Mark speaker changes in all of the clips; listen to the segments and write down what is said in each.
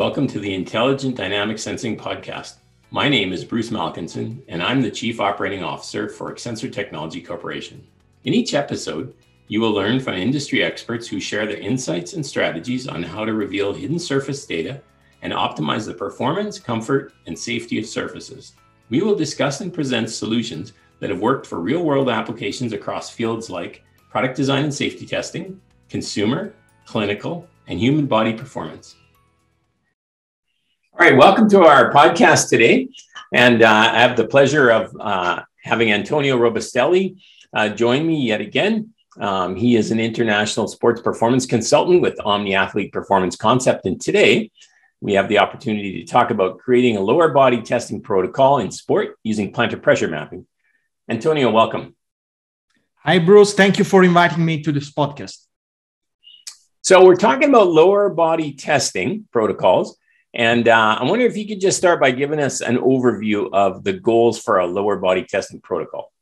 Speaker 1: Welcome to the Intelligent Dynamic Sensing Podcast. My name is Bruce Malkinson, and I'm the Chief Operating Officer for XSENSOR Technology Corporation. In each episode, you will learn from industry experts who share their insights and strategies on how to reveal hidden surface data and optimize the performance, comfort, and safety of surfaces. We will discuss and present solutions that have worked for real world applications across fields like product design and safety testing, consumer, clinical, and human body performance. All right, welcome to our podcast today. And uh, I have the pleasure of uh, having Antonio Robustelli uh, join me yet again. Um, he is an international sports performance consultant with OmniAthlete Performance Concept. And today we have the opportunity to talk about creating a lower body testing protocol in sport using plantar pressure mapping. Antonio, welcome.
Speaker 2: Hi, Bruce. Thank you for inviting me to this podcast.
Speaker 1: So, we're talking about lower body testing protocols. And uh, I wonder if you could just start by giving us an overview of the goals for a lower body testing protocol.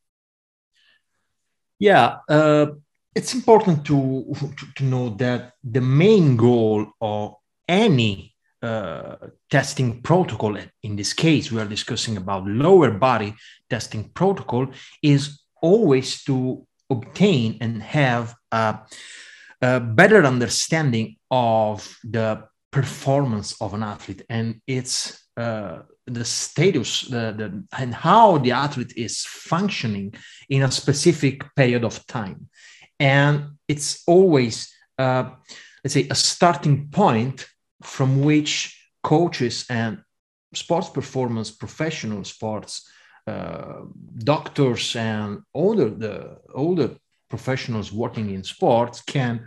Speaker 2: Yeah, uh, it's important to, to, know that the main goal of any uh, testing protocol, in this case, we are discussing about lower body testing protocol, is always to obtain and have a, a better understanding of the performance of an athlete and its uh, the status the, the, and how the athlete is functioning in a specific period of time. And it's always uh, let's say a starting point from which coaches and sports performance professional sports uh, doctors and older the older professionals working in sports can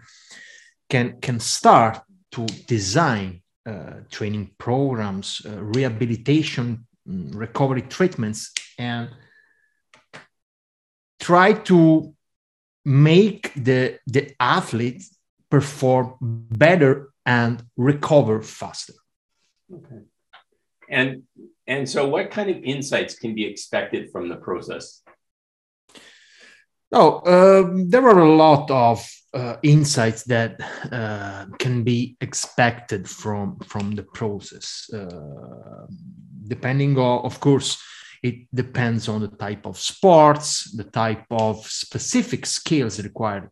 Speaker 2: can can start to design uh, training programs uh, rehabilitation mm, recovery treatments and try to make the the athlete perform better and recover faster
Speaker 1: okay and and so, what kind of insights can be expected from the process?
Speaker 2: Oh, uh, there are a lot of uh, insights that uh, can be expected from from the process. Uh, depending on, of course, it depends on the type of sports, the type of specific skills required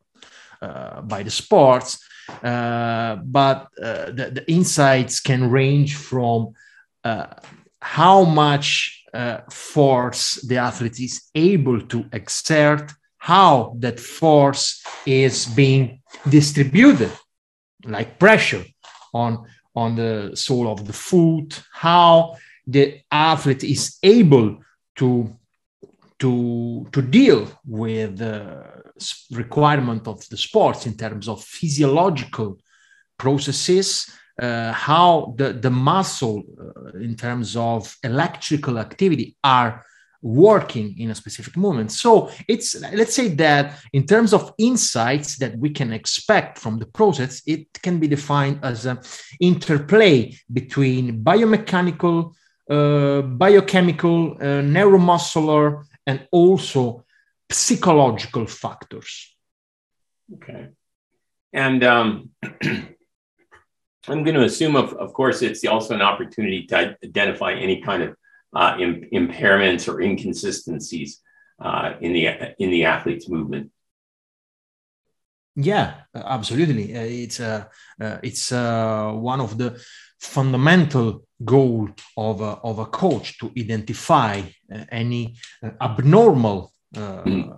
Speaker 2: uh, by the sports. Uh, but the, the, insights can range from how much uh, force the athlete is able to exert, how that force is being distributed, like pressure on, on the sole of the foot, how the athlete is able to, to, to deal with the requirement of the sports in terms of physiological processes uh, how the, the muscle uh, in terms of electrical activity are working in a specific moment. So it's let's say that in terms of insights that we can expect from the process it can be defined as an interplay between biomechanical uh, biochemical uh, neuromuscular and also psychological factors.
Speaker 1: Okay. And um I'm going to assume, of, of course, it's also an opportunity to identify any kind of uh, Im- impairments or inconsistencies uh, in the in the athlete's movement.
Speaker 2: Yeah, absolutely. Uh, it's uh, uh, it's uh, one of the fundamental goal of a, of a coach to identify any abnormal mm.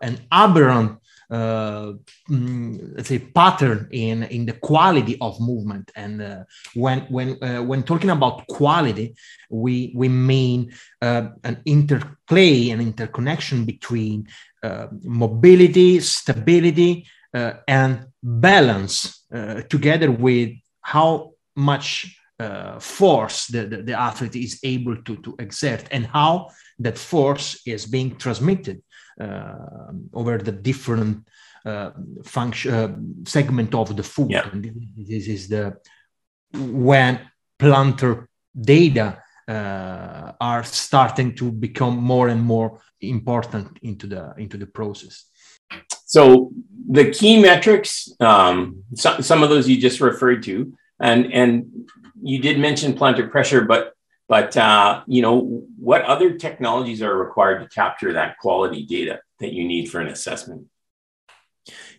Speaker 2: And aberrant uh, mm, let's say pattern in in the quality of movement. And uh, when when uh, when talking about quality we we mean uh, an interplay an interconnection between uh, mobility stability uh, and balance together with how much force the, the, the athlete is able to, to exert and how that force is being transmitted. uh, over the different uh, function uh, segment of the food. Yeah. And this is the when plantar data uh, are starting to become more and more important into the into the process.
Speaker 1: So the key metrics, um, some, some of those you just referred to, and and you did mention plantar pressure, but but uh, you know what other technologies are required to capture that quality data that you need for an assessment?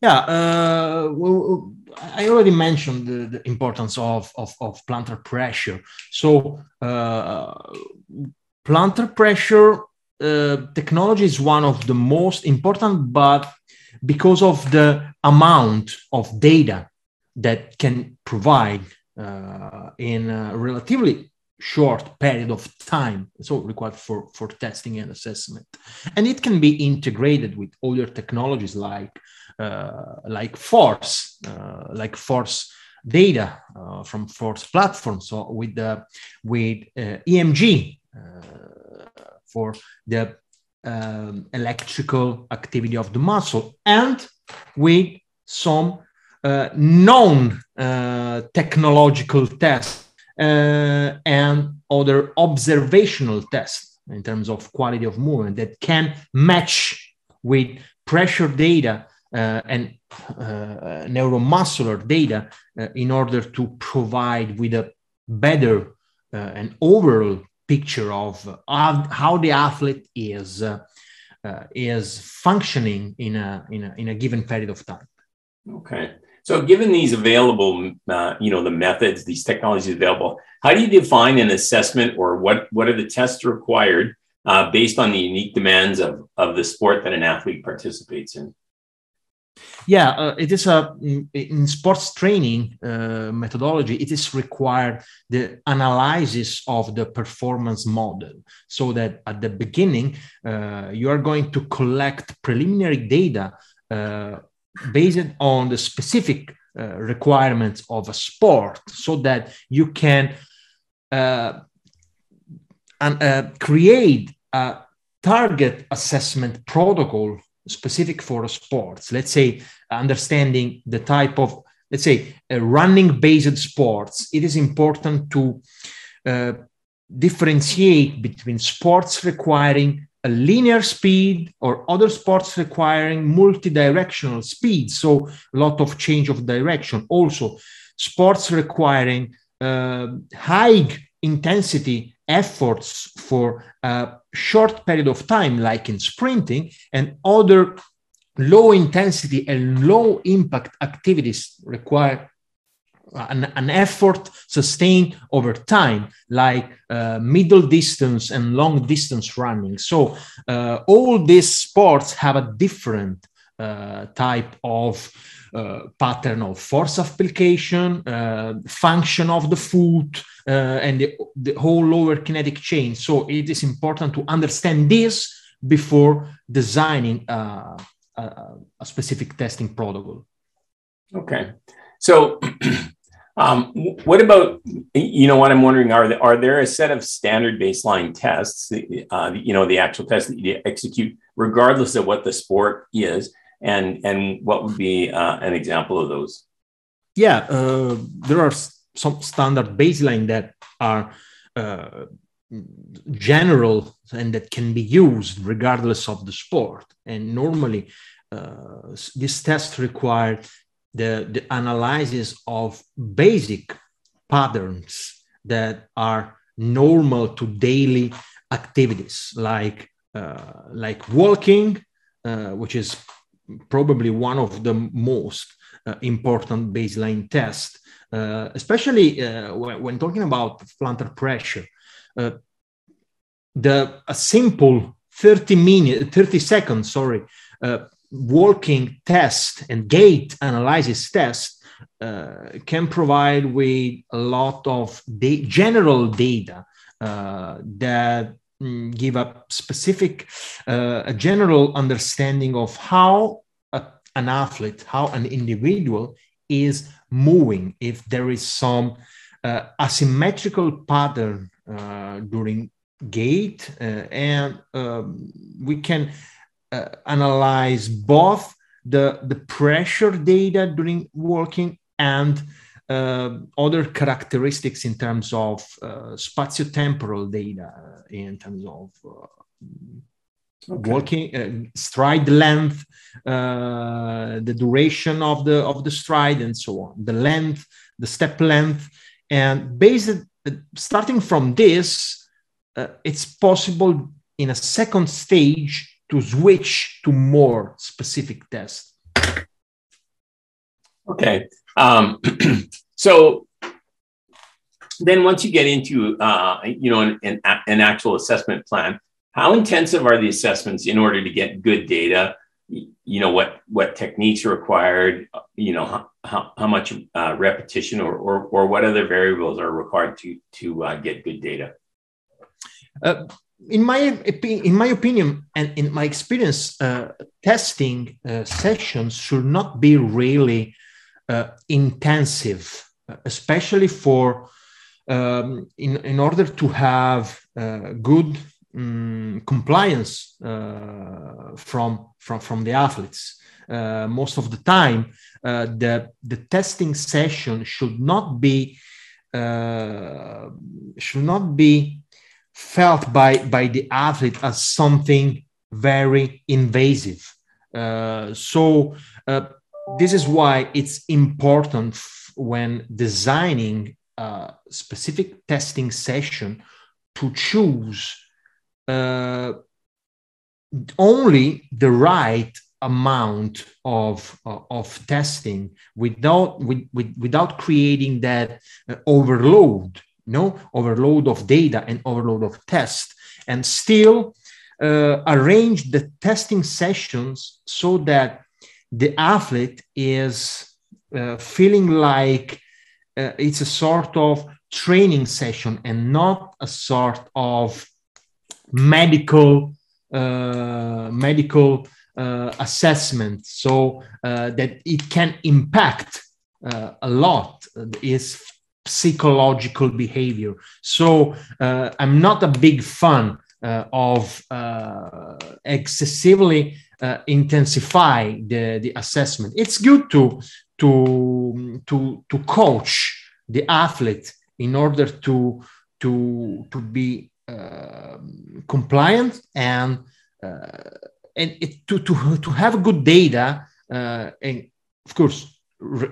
Speaker 2: Yeah, uh, well, I already mentioned the, the importance of, of, of, plantar pressure. So, uh, plantar pressure uh, technology is one of the most important, but because of the amount of data that can provide uh, in a relatively short period of time so required for, for testing and assessment. And it can be integrated with other technologies like uh, like force uh, like force data uh, from force platforms so with the with uh, emg uh, for the um, electrical activity of the muscle and with some uh, known technological tests and other observational tests in terms of quality of movement that can match with pressure data uh, and uh, neuromuscular data uh, in order to provide with a better and overall picture of how the athlete is is functioning in a, in a in a given period of time.
Speaker 1: Okay. So, given these available, uh, you know, the methods, these technologies available, how do you define an assessment, or what what are the tests required uh, based on the unique demands of of the sport that an athlete participates in?
Speaker 2: Yeah, uh, it is a in sports training uh, methodology. It is required the analysis of the performance model, so that at the beginning uh, you are going to collect preliminary data uh, based on the specific uh, requirements of a sport so that you can uh, uh, create a target assessment protocol specific for sports let's say understanding the type of let's say running based sports. It is important to uh, differentiate between sports requiring a linear speed or other sports requiring multi-directional speed so a lot of change of direction. Also sports requiring uh, high intensity efforts for a short period of time like in sprinting and other low intensity and low impact activities require an, an effort sustained over time, like uh, middle distance and long distance running. So uh, all these sports have a different uh, type of uh, pattern of force application, uh, function of the foot, uh, and the, the whole lower kinetic chain. So it is important to understand this before designing a, a, a specific testing protocol.
Speaker 1: Okay. So Um, what about you know what I'm wondering are there, are there a set of standard baseline tests uh, you know the actual tests that you execute regardless of what the sport is and and what would be uh, an example of those?
Speaker 2: Yeah, uh, there are some standard baseline that are uh, general and that can be used regardless of the sport and normally uh, this test require the, the analysis of basic patterns that are normal to daily activities like uh, like walking uh, which is probably one of the most uh, important baseline tests uh, especially uh, when, talking about plantar pressure uh, the a simple 30 minute 30 seconds sorry walking test and gait analysis test uh, can provide with a lot of da- general data uh, that mm, give a specific, uh, a general understanding of how a, an athlete, how an individual is moving. If there is some uh, asymmetrical pattern uh, during gait, uh, and um, we can uh, analyze both the, the pressure data during walking and uh, other characteristics in terms of uh, spatiotemporal data, uh, in terms of uh, okay. walking uh, stride length, the duration of the of the stride, and so on, the length, the step length, And based starting from this, uh, it's possible in a second stage to switch to more specific tests.
Speaker 1: Okay. Um, so then once you get into, uh, you know, an, an, an actual assessment plan, how intensive are the assessments in order to get good data? You know, what, what techniques are required, you know, how, how, how much uh, repetition or, or, or what other variables are required to, to uh, get good data?
Speaker 2: Uh, in my in my opinion and in my experience, uh, testing uh, sessions should not be really uh, intensive, especially for um, in in order to have uh, good um, compliance uh, from from from the athletes. Uh, most of the time, the the testing session should not be should not be felt by by the athlete as something very invasive. Uh, so uh, this is why it's important when designing a specific testing session to choose uh, only the right amount of uh, of testing without with, with, without creating that uh, overload no overload of data and overload of tests, and still uh, arrange the testing sessions so that the athlete is uh, feeling like uh, it's a sort of training session and not a sort of medical uh, medical uh, assessment. So uh, that it can impact a lot is psychological behavior. So uh, I'm not a big fan uh, of uh, excessively uh, intensify the, the assessment. It's good to to to to coach the athlete in order to to to be uh, compliant and uh, and it, to to to have good data and of course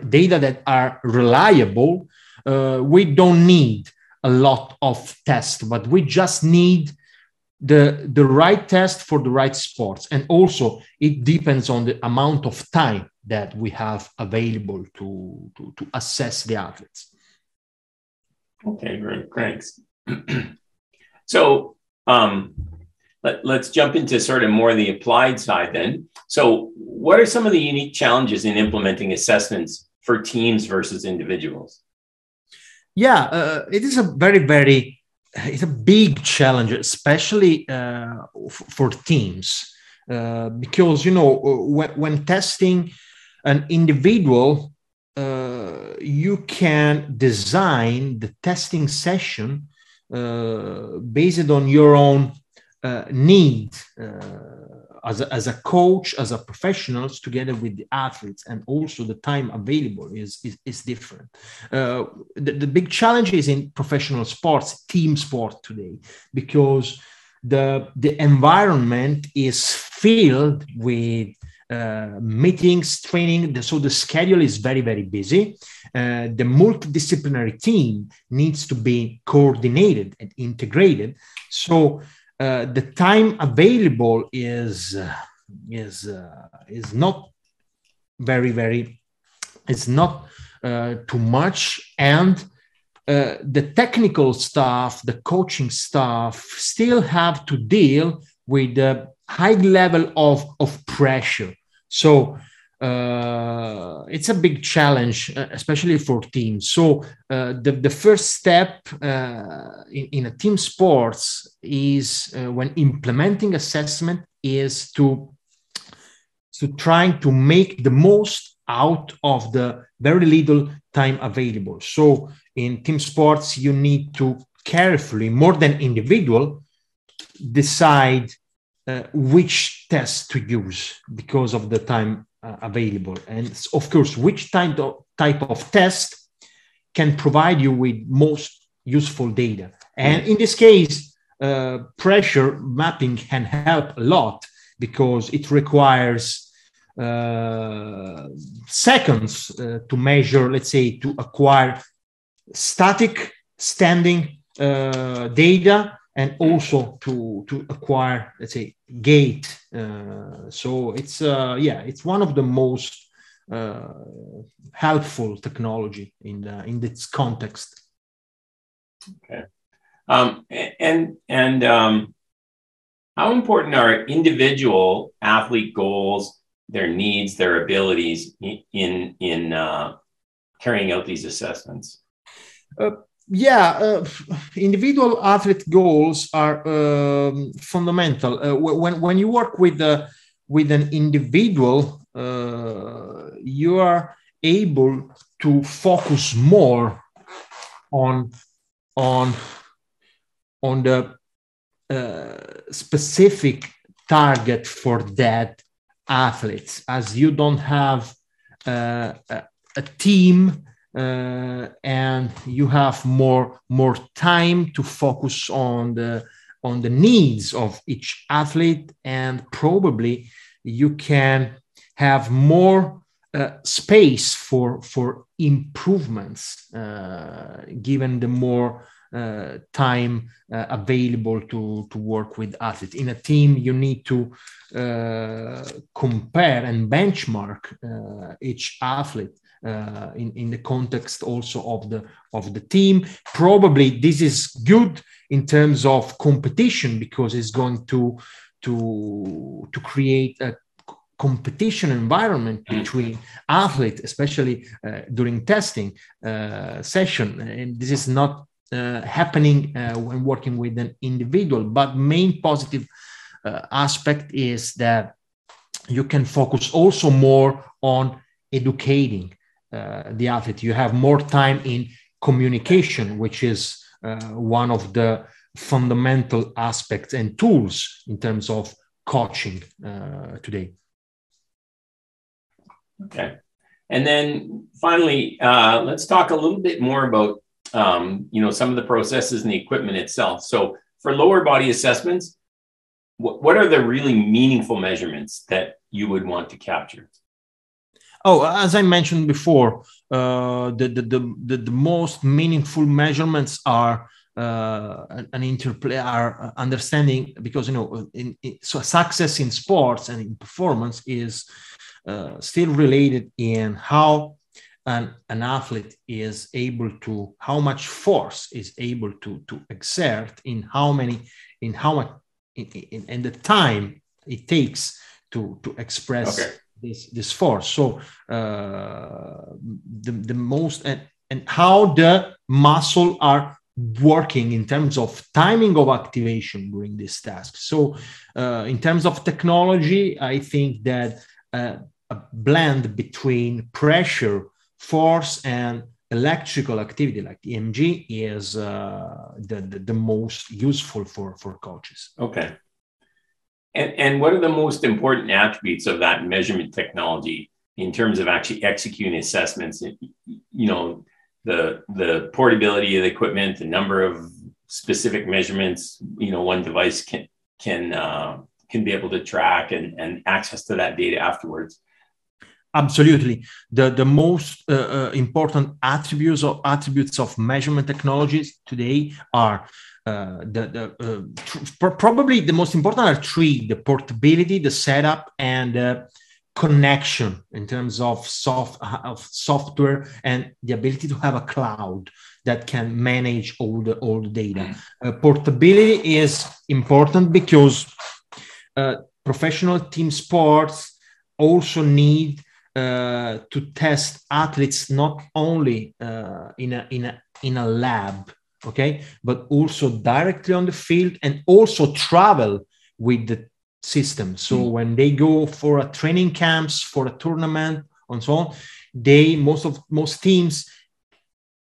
Speaker 2: data that are reliable uh, we don't need a lot of tests, but we just need the the right test for the right sports. And also it depends on the amount of time that we have available to to, to assess the athletes.
Speaker 1: Okay great. Thanks. So um, let, let's jump into sort of more the applied side then. So what are some of the unique challenges in implementing assessments for teams versus individuals
Speaker 2: yeah, uh, it is a very, very, it's a big challenge, especially uh, f- for teams, uh, because you know uh, when, when testing an individual, uh, you can design the testing session uh, based on your own need as a, as a coach, as a professionals, together with the athletes, and also the time available is is, is different. Uh, the, the big challenge is in professional sports, team sport today, because the the environment is filled with uh, meetings, training. So the schedule is very, very busy. Uh, the multidisciplinary team needs to be coordinated and integrated. So uh, the time available is uh, is uh, is not very very it's not too much. And the technical staff the coaching staff still have to deal with the high level of of pressure. So uh, it's a big challenge, uh, especially for teams. So uh, the, the first step uh, in, in, a team sports is uh, when implementing assessment is to to trying to make the most out of the very little time available. So in team sports, you need to carefully, more than individual, decide uh, which test to use because of the time uh, available. And of course, which type of, type of test can provide you with most useful data. And in this case, uh, pressure mapping can help a lot because it requires uh, seconds uh, to measure, let's say, to acquire static standing uh, data and also to to acquire let's say gait. Uh, so it's uh, yeah it's one of the most uh, helpful technology in the, in this context.
Speaker 1: Okay. Um, and and um, how important are individual athlete goals their needs their abilities in in uh, carrying out these assessments?
Speaker 2: Uh, yeah, uh, individual athlete goals are um, fundamental. Uh, when when you work with uh, with an individual, uh, you are able to focus more on on on the uh, specific target for that athlete, as you don't have uh, a, team and you have more more time to focus on the on the needs of each athlete. And probably you can have more uh, space for for improvements uh, given the more uh, time uh, available to to work with athletes. In a team you need to uh, compare and benchmark uh, each athlete uh, in, in the context also of the of the team. Probably this is good in terms of competition because it's going to to to create a competition environment mm. between athletes, especially uh, during testing uh, session. And this is not uh, happening uh, when working with an individual. But main positive uh, aspect is that you can focus also more on educating the athlete. You have more time in communication, which is uh, one of the fundamental aspects and tools in terms of coaching uh, today.
Speaker 1: Okay. And then finally, uh, let's talk a little bit more about um, you know some of the processes and the equipment itself. So for lower body assessments, wh- what are the really meaningful measurements that you would want to capture?
Speaker 2: Oh, as I mentioned before, uh, the, the, the, the, most meaningful measurements are uh, an interplay are understanding because you know in, in, so success in sports and in performance is uh, still related in how an, an athlete is able to how much force is able to to exert in how many in how much in, in, in the time it takes to to express okay this this force. So uh, the the most and and how the muscle are working in terms of timing of activation during this task. So uh, in terms of technology, I think that uh, a blend between pressure, force, and electrical activity like EMG is uh, the, the, the most useful for for coaches.
Speaker 1: Okay. And, and what are the most important attributes of that measurement technology in terms of actually executing assessments? You know, the the portability of the equipment, the number of specific measurements. You know, one device can can uh, can be able to track and, and access to that data afterwards.
Speaker 2: Absolutely, the the most uh, uh, important attributes or attributes of measurement technologies today are uh, the, the uh, tr- probably the most important are three the portability the setup and uh, connection in terms of soft of software and the ability to have a cloud that can manage all the all the data mm. uh, portability is important because uh, professional team sports also need uh, to test athletes not only in a in a in a lab okay? But also directly on the field and also travel with the system. So mm. when they go for a training camps for a tournament and so on they most of most teams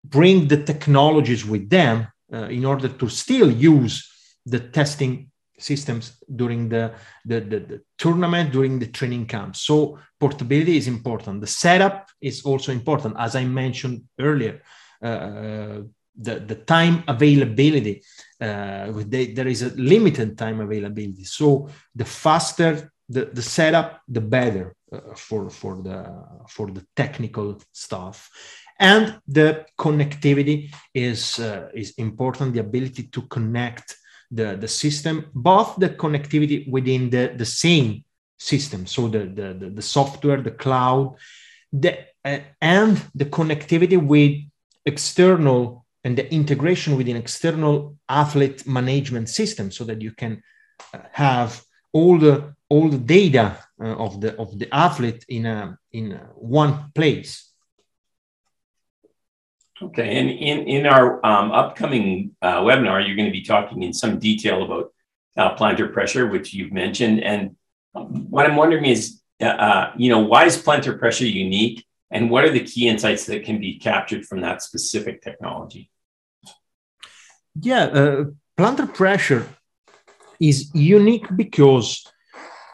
Speaker 2: bring the technologies with them uh, in order to still use the testing systems during the, the, the, the, tournament during the training camp. So portability is important. The setup is also important. As i mentioned earlier uh, the, the time availability uh, they, there is a limited time availability so the faster the, the setup, the better uh, for for the for the technical stuff. And the connectivity is uh, is important. The ability to connect the the system, both the connectivity within the the same system, so the the the, software, the cloud, the uh, and the connectivity with external and the integration with an external athlete management system so that you can uh, have all the all the data uh, of the of the athlete in a in a one place.
Speaker 1: Okay and in in our um, upcoming uh, webinar you're going to be talking in some detail about uh, plantar pressure which you've mentioned and what i'm wondering is uh, uh, you know why is plantar pressure unique and what are the key insights that can be captured from that specific technology
Speaker 2: yeah uh, plantar pressure is unique because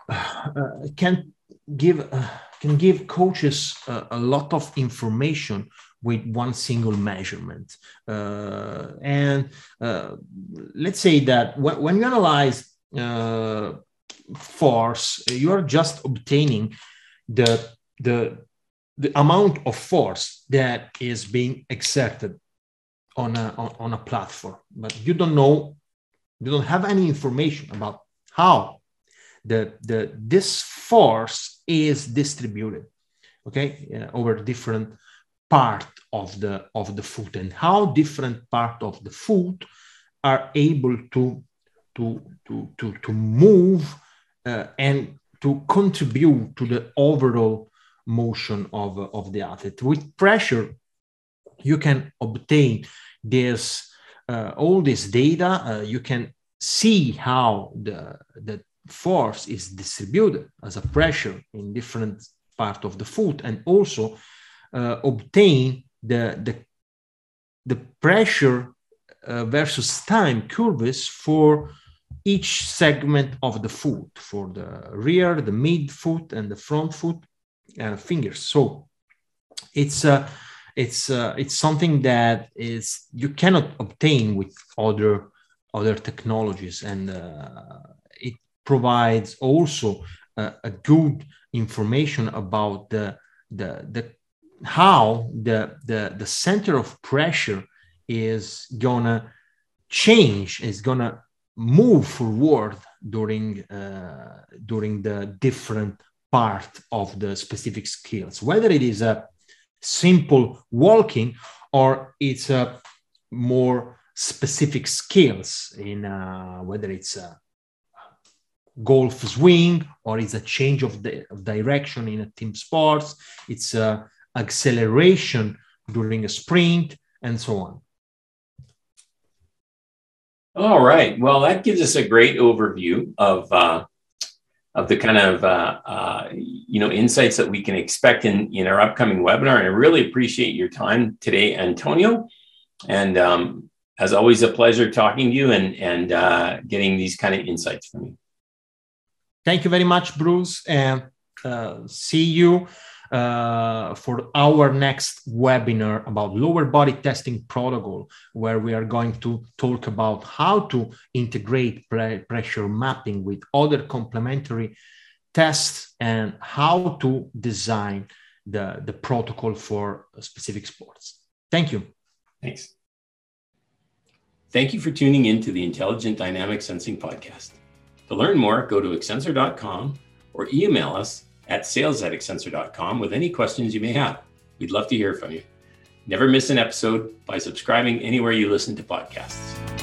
Speaker 2: uh, can give uh, can give coaches a, a, lot of information with one single measurement. Uh, and uh, let's say that when, when you analyze uh, force you are just obtaining the the the amount of force that is being exerted on a on, a platform but you don't know you don't have any information about how the, the this force is distributed okay uh, over different part of the of the foot and how different part of the foot are able to to to to, to move uh, and to contribute to the overall motion of, of the athlete. With pressure you can obtain this uh, all this data uh, you can see how the, the force is distributed as a pressure in different part of the foot and also uh, obtain the, the, the pressure uh, versus time curves for each segment of the foot for the rear the mid foot and the front foot uh, fingers. So it's uh, it's uh, it's something that is you cannot obtain with other other technologies. And uh, provides also a, a good information about the, the, the how the, the, the center of pressure is gonna change, is gonna move forward during uh, during the different part of the specific skills, whether it is a simple walking or it's a more specific skills in uh, whether it's a golf swing or it's a change of, the, of direction in a team sports it's a acceleration during a sprint and so on.
Speaker 1: All right. Well that gives us a great overview of uh, of the kind of uh, uh, you know insights that we can expect in in our upcoming webinar. And i really appreciate your time today antonio. And um, as always a pleasure talking to you and and uh, getting these kind of insights from you.
Speaker 2: Thank you very much, Bruce, and uh, see you uh, for our next webinar about lower body testing protocol, where we are going to talk about how to integrate pre pressure mapping with other complementary tests and how to design the, the protocol for specific sports. Thank you.
Speaker 1: Thanks. Thank you for tuning in to the Intelligent Dynamic Sensing Podcast. To learn more, go to XSENSOR.com or email us at sales with any questions you may have. We'd love to hear from you. Never miss an episode by subscribing anywhere you listen to podcasts.